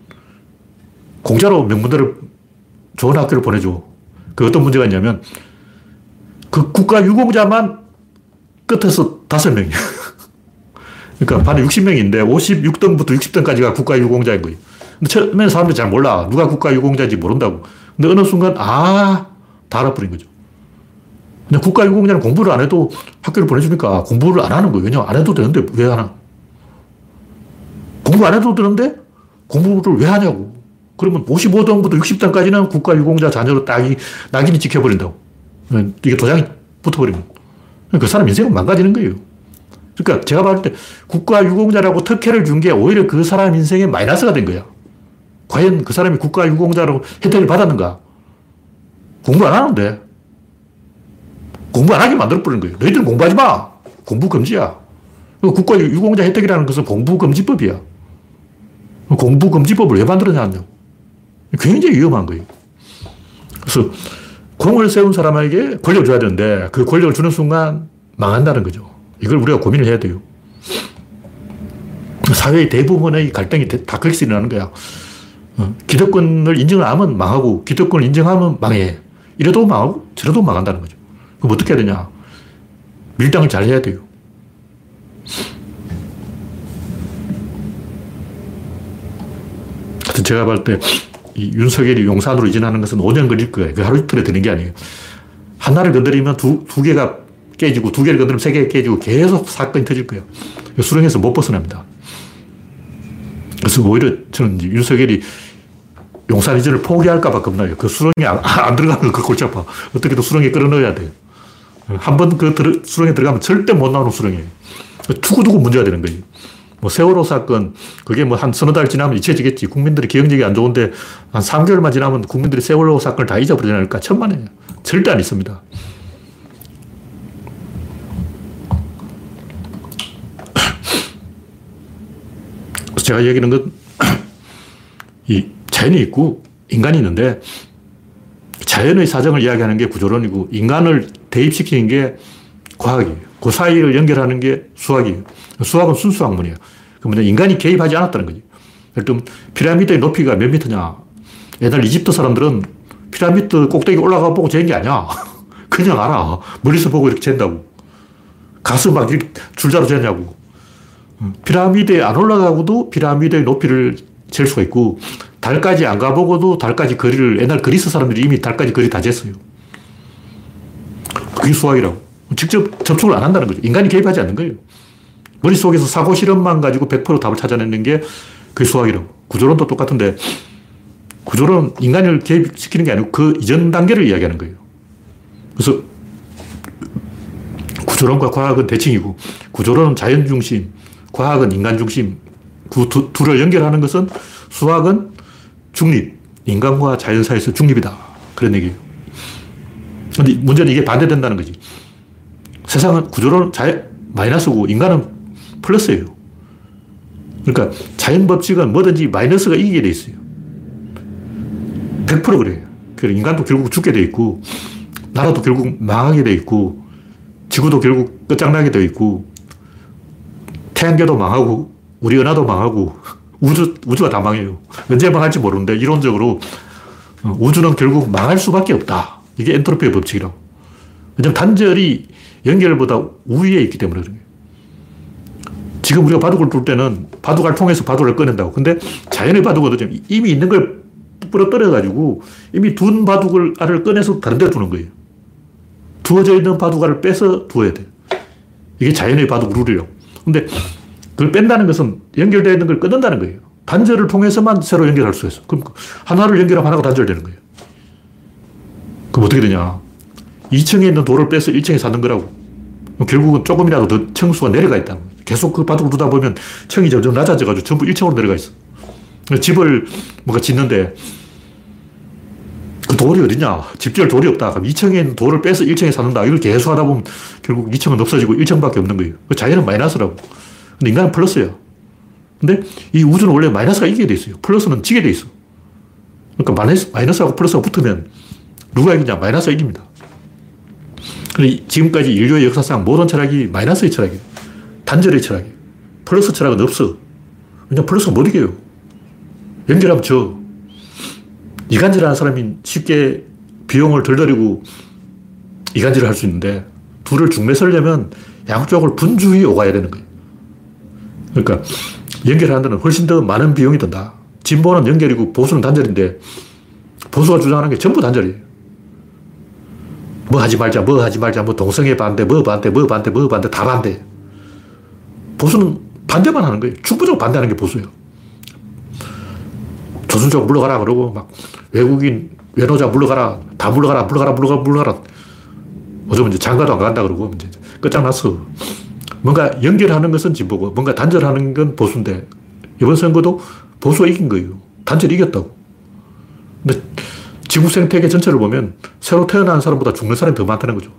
공짜로 명문대를 좋은 학교를 보내줘. 그 어떤 문제가 있냐면 그 국가 유공자만 끝에서 다섯 명이야. 그러니까 반에 60명인데 56등부터 60등까지가 국가 유공자인 거예요. 근데 처음에는 사람들이 잘 몰라. 누가 국가 유공자인지 모른다고. 근데 어느 순간, 아, 다 알아버린 거죠. 근데 국가 유공자는 공부를 안 해도 학교를 보내주니까 공부를 안 하는 거예요. 왜냐면 안 해도 되는데 왜 하나? 공부 안 해도 되는데 공부를 왜 하냐고. 그러면 55등부터 60등까지는 국가 유공자 자녀로 딱이, 낙인이 찍혀버린다고. 이게 도장이 붙어버리면. 그 사람 인생은 망가지는 거예요. 그러니까 제가 봤을 때 국가 유공자라고 특혜를 준 게 오히려 그 사람 인생에 마이너스가 된 거야. 과연 그 사람이 국가 유공자로 혜택을 받았는가? 공부 안 하는데. 공부 안 하게 만들어버린 거예요. 너희들 공부하지 마. 공부 금지야. 국가 유공자 혜택이라는 것은 공부 금지법이야. 공부 금지법을 왜 만들었냐고. 굉장히 위험한 거예요. 그래서 공을 세운 사람에게 권력을 줘야 되는데 그 권력을 주는 순간 망한다는 거죠. 이걸 우리가 고민을 해야 돼요. 사회의 대부분의 갈등이 다 거기서 일어나는 거야. 어, 기득권을 인정을 하면 망하고 기득권을 인정하면 망해. 이래도 망하고 저래도 망한다는 거죠. 그럼 어떻게 해야 되냐? 밀당을 잘 해야 돼요. 제가 볼 때 윤석열이 용산으로 이전하는 것은 5년 걸릴 거예요. 그 하루 이틀에 되는 게 아니에요. 하나를 건드리면 두, 두 개가 깨지고 두 개를 건드리면 세 개가 깨지고 계속 사건이 터질 거예요. 수렁에서 못 벗어납니다. 그래서 오히려 저는 윤석열이 용산 이전을 포기할까봐 겁나요. 그 수렁에 안, 안 들어가면 그 골치 아파. 어떻게든 수렁에 끌어넣어야 돼요. 한 번 그 수렁에 들어가면 절대 못 나오는 수렁이에요. 두고두고 문제가 되는 거예요. 뭐 세월호 사건, 그게 뭐 한 서너 달 지나면 잊혀지겠지. 국민들이 기억력이 안 좋은데 한 3개월만 지나면 국민들이 세월호 사건을 다 잊어버리지 않을까? 천만에. 절대 안 있습니다. 제가 얘기하는 건, 이 자연이 있고 인간이 있는데, 자연의 사정을 이야기하는 게 구조론이고, 인간을 대입시키는 게 과학이에요. 그 사이를 연결하는 게 수학이에요. 수학은 순수 학문이에요. 그러면 인간이 개입하지 않았다는 거지. 예를 피라미드의 높이가 몇 미터냐. 옛날 이집트 사람들은 피라미드 꼭대기 올라가 보고 재는 게 아니야. 그냥 알아. 멀리서 보고 이렇게 잰다고. 가서 막 이렇게 줄자로 재냐고. 피라미드에 안 올라가고도 피라미드의 높이를 잴 수가 있고, 달까지 안 가보고도 달까지 거리를, 옛날 그리스 사람들이 이미 달까지 거리 다 쟀어요. 그게 수학이라고. 직접 접촉을 안 한다는 거죠. 인간이 개입하지 않는 거예요. 머릿속에서 사고 실험만 가지고 100% 답을 찾아내는 게 그게 수학이라고. 구조론도 똑같은데 구조론 인간을 개입시키는 게 아니고 그 이전 단계를 이야기하는 거예요. 그래서 구조론과 과학은 대칭이고 구조론은 자연 중심, 과학은 인간 중심. 그 두, 둘을 연결하는 것은 수학은 중립, 인간과 자연 사이에서 중립이다. 그런 얘기예요. 근데 문제는 이게 반대된다는 거지. 세상은 구조론 자 마이너스고 인간은 플러스예요. 그러니까 자연 법칙은 뭐든지 마이너스가 이기게 돼 있어요. 100% 그래요. 그래 인간도 결국 죽게 돼 있고 나라도 결국 망하게 돼 있고 지구도 결국 끝장나게 돼 있고 태양계도 망하고 우리 은하도 망하고 우주, 우주가 다 망해요. 언제 망할지 모르는데 이론적으로 어, 우주는 결국 망할 수밖에 없다. 이게 엔트로피의 법칙이라고. 왜냐면 단절이 연결보다 우위에 있기 때문에 거예요. 지금 우리가 바둑을 둘 때는 바둑알 통해서 바둑을 꺼낸다고. 근데 자연의 바둑은 이미 있는 걸 부러뜨려가지고 이미 둔 바둑을 알을 꺼내서 다른 데 두는 거예요. 두어져 있는 바둑알을 빼서 두어야 돼. 이게 자연의 바둑 룰이에요. 근데 그걸 뺀다는 것은 연결되어 있는 걸 끊는다는 거예요. 단절을 통해서만 새로 연결할 수 있어. 그럼 하나를 연결하면 하나가 단절되는 거예요. 그럼 어떻게 되냐. 2층에 있는 돌을 빼서 1층에 사는 거라고. 결국은 조금이라도 더 층수가 내려가 거예요. 계속 그 바둑을 두다 보면 층이 점점 낮아져가지고 전부 1층으로 내려가 있어. 집을 뭔가 짓는데 그 돌이 어디냐? 집지을 돌이 없다. 그럼 2층에 있는 돌을 빼서 1층에 사는다. 이걸 계속 하다 보면 결국 2층은 없어지고 1층밖에 없는 거예요. 그 자연은 마이너스라고. 근데 인간은 플러스야. 근데 이 우주는 원래 마이너스가 이기게 돼 있어요. 플러스는 지게 돼 있어. 그러니까 마이너스, 마이너스하고 플러스가 붙으면 누가 이기냐? 마이너스가 이깁니다. 지금까지 인류의 역사상 모든 철학이 마이너스의 철학이에요. 단절의 철학이에요. 플러스 철학은 없어. 왜냐면 플러스가 못 이겨요. 연결하면 져. 이간질하는 사람이 쉽게 비용을 덜 들이고 이간질을 할 수 있는데 둘을 중매설려면 양쪽을 분주히 오가야 되는 거예요. 그러니까 연결하는 데는 훨씬 더 많은 비용이 든다. 진보는 연결이고 보수는 단절인데 보수가 주장하는 게 전부 단절이에요. 뭐 하지 말자, 뭐 하지 말자, 뭐 동성애 반대, 뭐 반대, 뭐 반대, 뭐 반대, 다 반대. 보수는 반대만 하는 거예요. 충분적으로 반대하는 게 보수예요. 조선족 물러가라 그러고 막 외국인 외노자 물러가라, 다 물러가라, 물러가라, 물러가라, 물러가라. 요즘 이제 장가도 안 간다 그러고 이제 끝장났어. 뭔가 연결하는 것은 진보고 뭔가 단절하는 건 보수인데 이번 선거도 보수가 이긴 거예요. 단절이 이겼다고. 근데 지구 생태계 전체를 보면 새로 태어난 사람보다 죽는 사람이 더 많다는 거죠.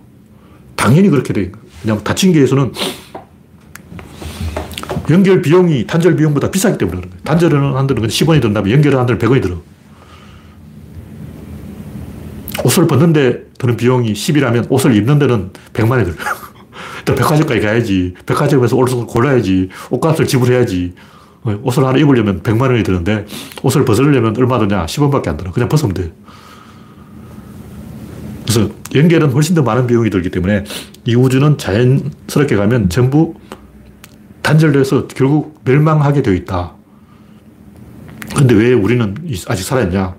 당연히 그렇게 돼. 왜냐하면 다친 개에서는 연결 비용이 단절 비용보다 비싸기 때문에 그런 거예요. 단절을 한다는 건 10원이 든다면 연결을 한다면 100원이 들어. 옷을 벗는데 드는 비용이 10이라면 옷을 입는 데는 100만이 들어. 일단 백화점까지 가야지. 백화점에서 옷을 골라야지. 옷값을 지불해야지. 옷을 하나 입으려면 100만 원이 드는데 옷을 벗으려면 얼마 드냐? 10원밖에 안 들어. 그냥 벗으면 돼. 그래서 연결은 훨씬 더 많은 비용이 들기 때문에 이 우주는 자연스럽게 가면 전부 단절돼서 결국 멸망하게 되어 있다. 근데 왜 우리는 아직 살아있냐?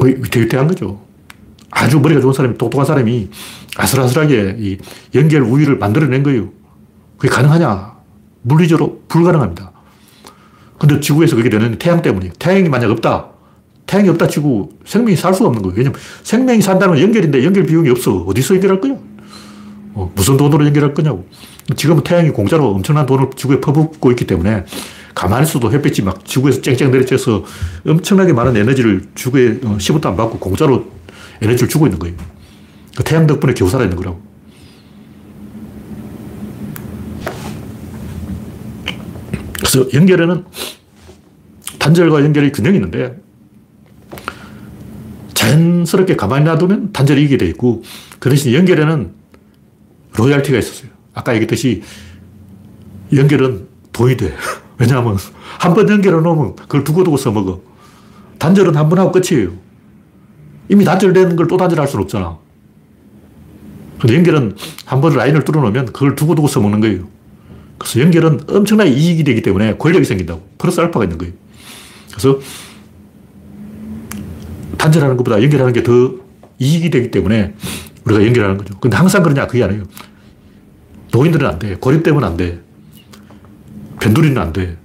위태위태한 거죠. 아주 머리가 좋은 사람이, 똑똑한 사람이 아슬아슬하게 이 연결 우위를 만들어낸 거예요. 그게 가능하냐? 물리적으로 불가능합니다. 근데 지구에서 그게 되는 태양 때문이에요. 태양이 만약 없다. 태양이 없다 치고 생명이 살 수가 없는 거예요. 왜냐면 생명이 산다는 건 연결인데 연결 비용이 없어. 어디서 연결할 거냐? 어, 무슨 돈으로 연결할 거냐고. 지금은 태양이 공짜로 엄청난 돈을 지구에 퍼붓고 있기 때문에 가만히 있어도 햇빛이 막 지구에서 쨍쨍 내리쬐서 엄청나게 많은 에너지를 지구에 10원도 어, 안 받고 공짜로 에너지를 주고 있는 거예요. 그 태양 덕분에 겨우 살아있는 거라고. 그래서 연결에는 단절과 연결의 균형이 있는데 자연스럽게 가만히 놔두면 단절이 이기게 돼 있고 그 대신 연결에는 로얄티가 있었어요. 아까 얘기했듯이 연결은 돈이 돼. 왜냐하면 한 번 연결해 놓으면 그걸 두고두고 써먹어. 단절은 한 번 하고 끝이에요. 이미 단절되는 걸 또 단절할 수는 없잖아. 근데 연결은 한 번 라인을 뚫어놓으면 그걸 두고두고 써먹는 거예요. 그래서 연결은 엄청나게 이익이 되기 때문에 권력이 생긴다고. 플러스 알파가 있는 거예요. 그래서 단절하는 것보다 연결하는 게 더 이익이 되기 때문에 우리가 연결하는 거죠. 근데 항상 그러냐? 그게 아니에요. 노인들은 안 돼. 고립되면 안 돼. 변두리는 안 돼.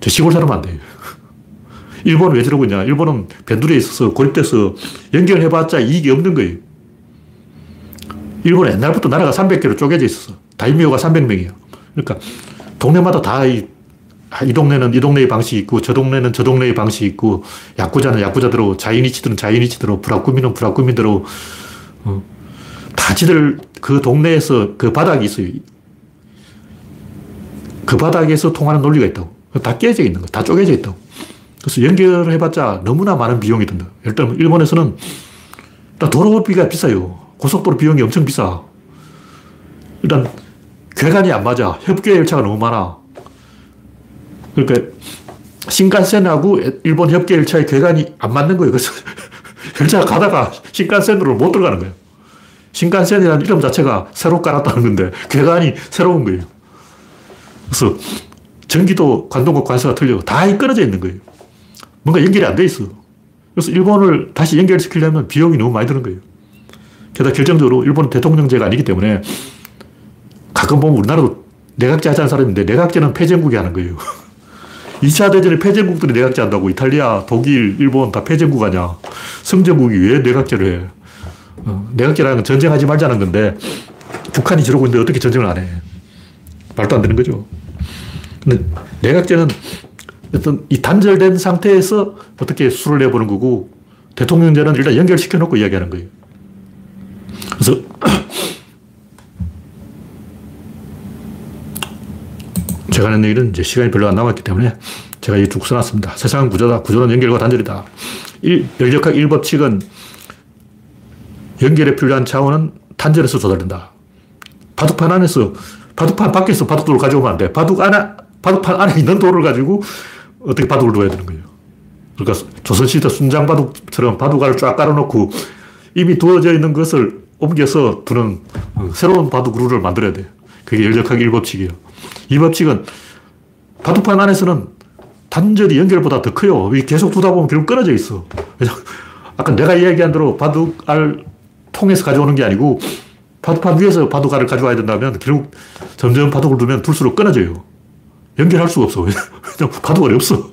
저 시골 사람은 안 돼. 일본은 왜 저러고 있냐? 일본은 변두리에 있어서 고립돼서 연결해봤자 이익이 없는 거예요. 일본은 옛날부터 나라가 300개로 쪼개져 있었어. 다이미오가 300명이야. 그러니까 동네마다 다 이, 이 동네는 이 동네의 방식이 있고 저 동네는 저 동네의 방식이 있고 야구자는 야구자대로 자이니치들은 자이니치대로 브라꾸미는 브라꾸미대로 어, 다 지들 그 동네에서 그 바닥이 있어요. 그 바닥에서 통하는 논리가 있다고. 다 깨져 있는 거, 다 쪼개져 있다고. 그래서 연결을 해봤자 너무나 많은 비용이 든다. 일단 일본에서는 일단 도로비가 비싸요. 고속도로 비용이 엄청 비싸. 일단 괴간이 안 맞아. 협계 열차가 너무 많아. 그러니까 신칸센하고 일본 협계 열차의 괴간이 안 맞는 거예요. 그래서 열차가 가다가 신칸센으로 못 들어가는 거예요. 신칸센이라는 이름 자체가 새로 깔았다는 건데 괴간이 새로운 거예요. 그래서 전기도 관동과 관서가 틀려. 다 끊어져 있는 거예요. 뭔가 연결이 안 돼 있어. 그래서 일본을 다시 연결시키려면 비용이 너무 많이 드는 거예요. 게다가 결정적으로 일본은 대통령제가 아니기 때문에 가끔 보면 우리나라도 내각제 하자는 사람인데 내각제는 폐전국이 하는 거예요. 2차 대전에 폐전국들이 내각제 한다고 이탈리아, 독일, 일본 다 폐전국 아냐. 성전국이 왜 내각제를 해. 어, 내각제라는 건 전쟁하지 말자는 건데 북한이 저러고 있는데 어떻게 전쟁을 안 해. 말도 안 되는 거죠. 근데 내각제는 어떤 이 단절된 상태에서 어떻게 수를 내보는 거고 대통령제는 일단 연결시켜 놓고 이야기하는 거예요. 그래서 제가 하는 얘기는 이제 시간이 별로 안 남았기 때문에 제가 이쭉 써놨습니다. 세상 구조다. 구조는 연결과 단절이다. 일, 열역학 1법칙은 연결에 필요한 차원은 단절에서 조달된다. 바둑판 안에서, 바둑판 밖에서 바둑돌을 가져오면 안 돼. 바둑 안에, 바둑판 안에 있는 돌을 가지고 어떻게 바둑을 둬야 되는 거예요. 그러니까 조선시대 순장바둑처럼 바둑알을 쫙 깔아놓고 이미 두어져 있는 것을 옮겨서 두는 새로운 바둑 룰을 만들어야 돼요. 그게 열역학 1법칙이에요. 이 법칙은 바둑판 안에서는 단절이 연결보다 더 커요. 계속 두다 보면 결국 끊어져 있어. 아까 내가 이야기한 대로 바둑알 통해서 가져오는 게 아니고 바둑판 위에서 바둑알을 가져와야 된다면 결국 점점 바둑을 두면 둘수록 끊어져요. 연결할 수가 없어. 바둑알이 없어.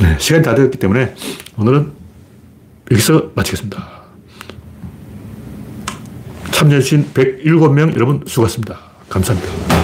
네, 시간이 다 되었기 때문에 오늘은 여기서 마치겠습니다. 참여해주신 107명 여러분 수고하셨습니다. 감사합니다.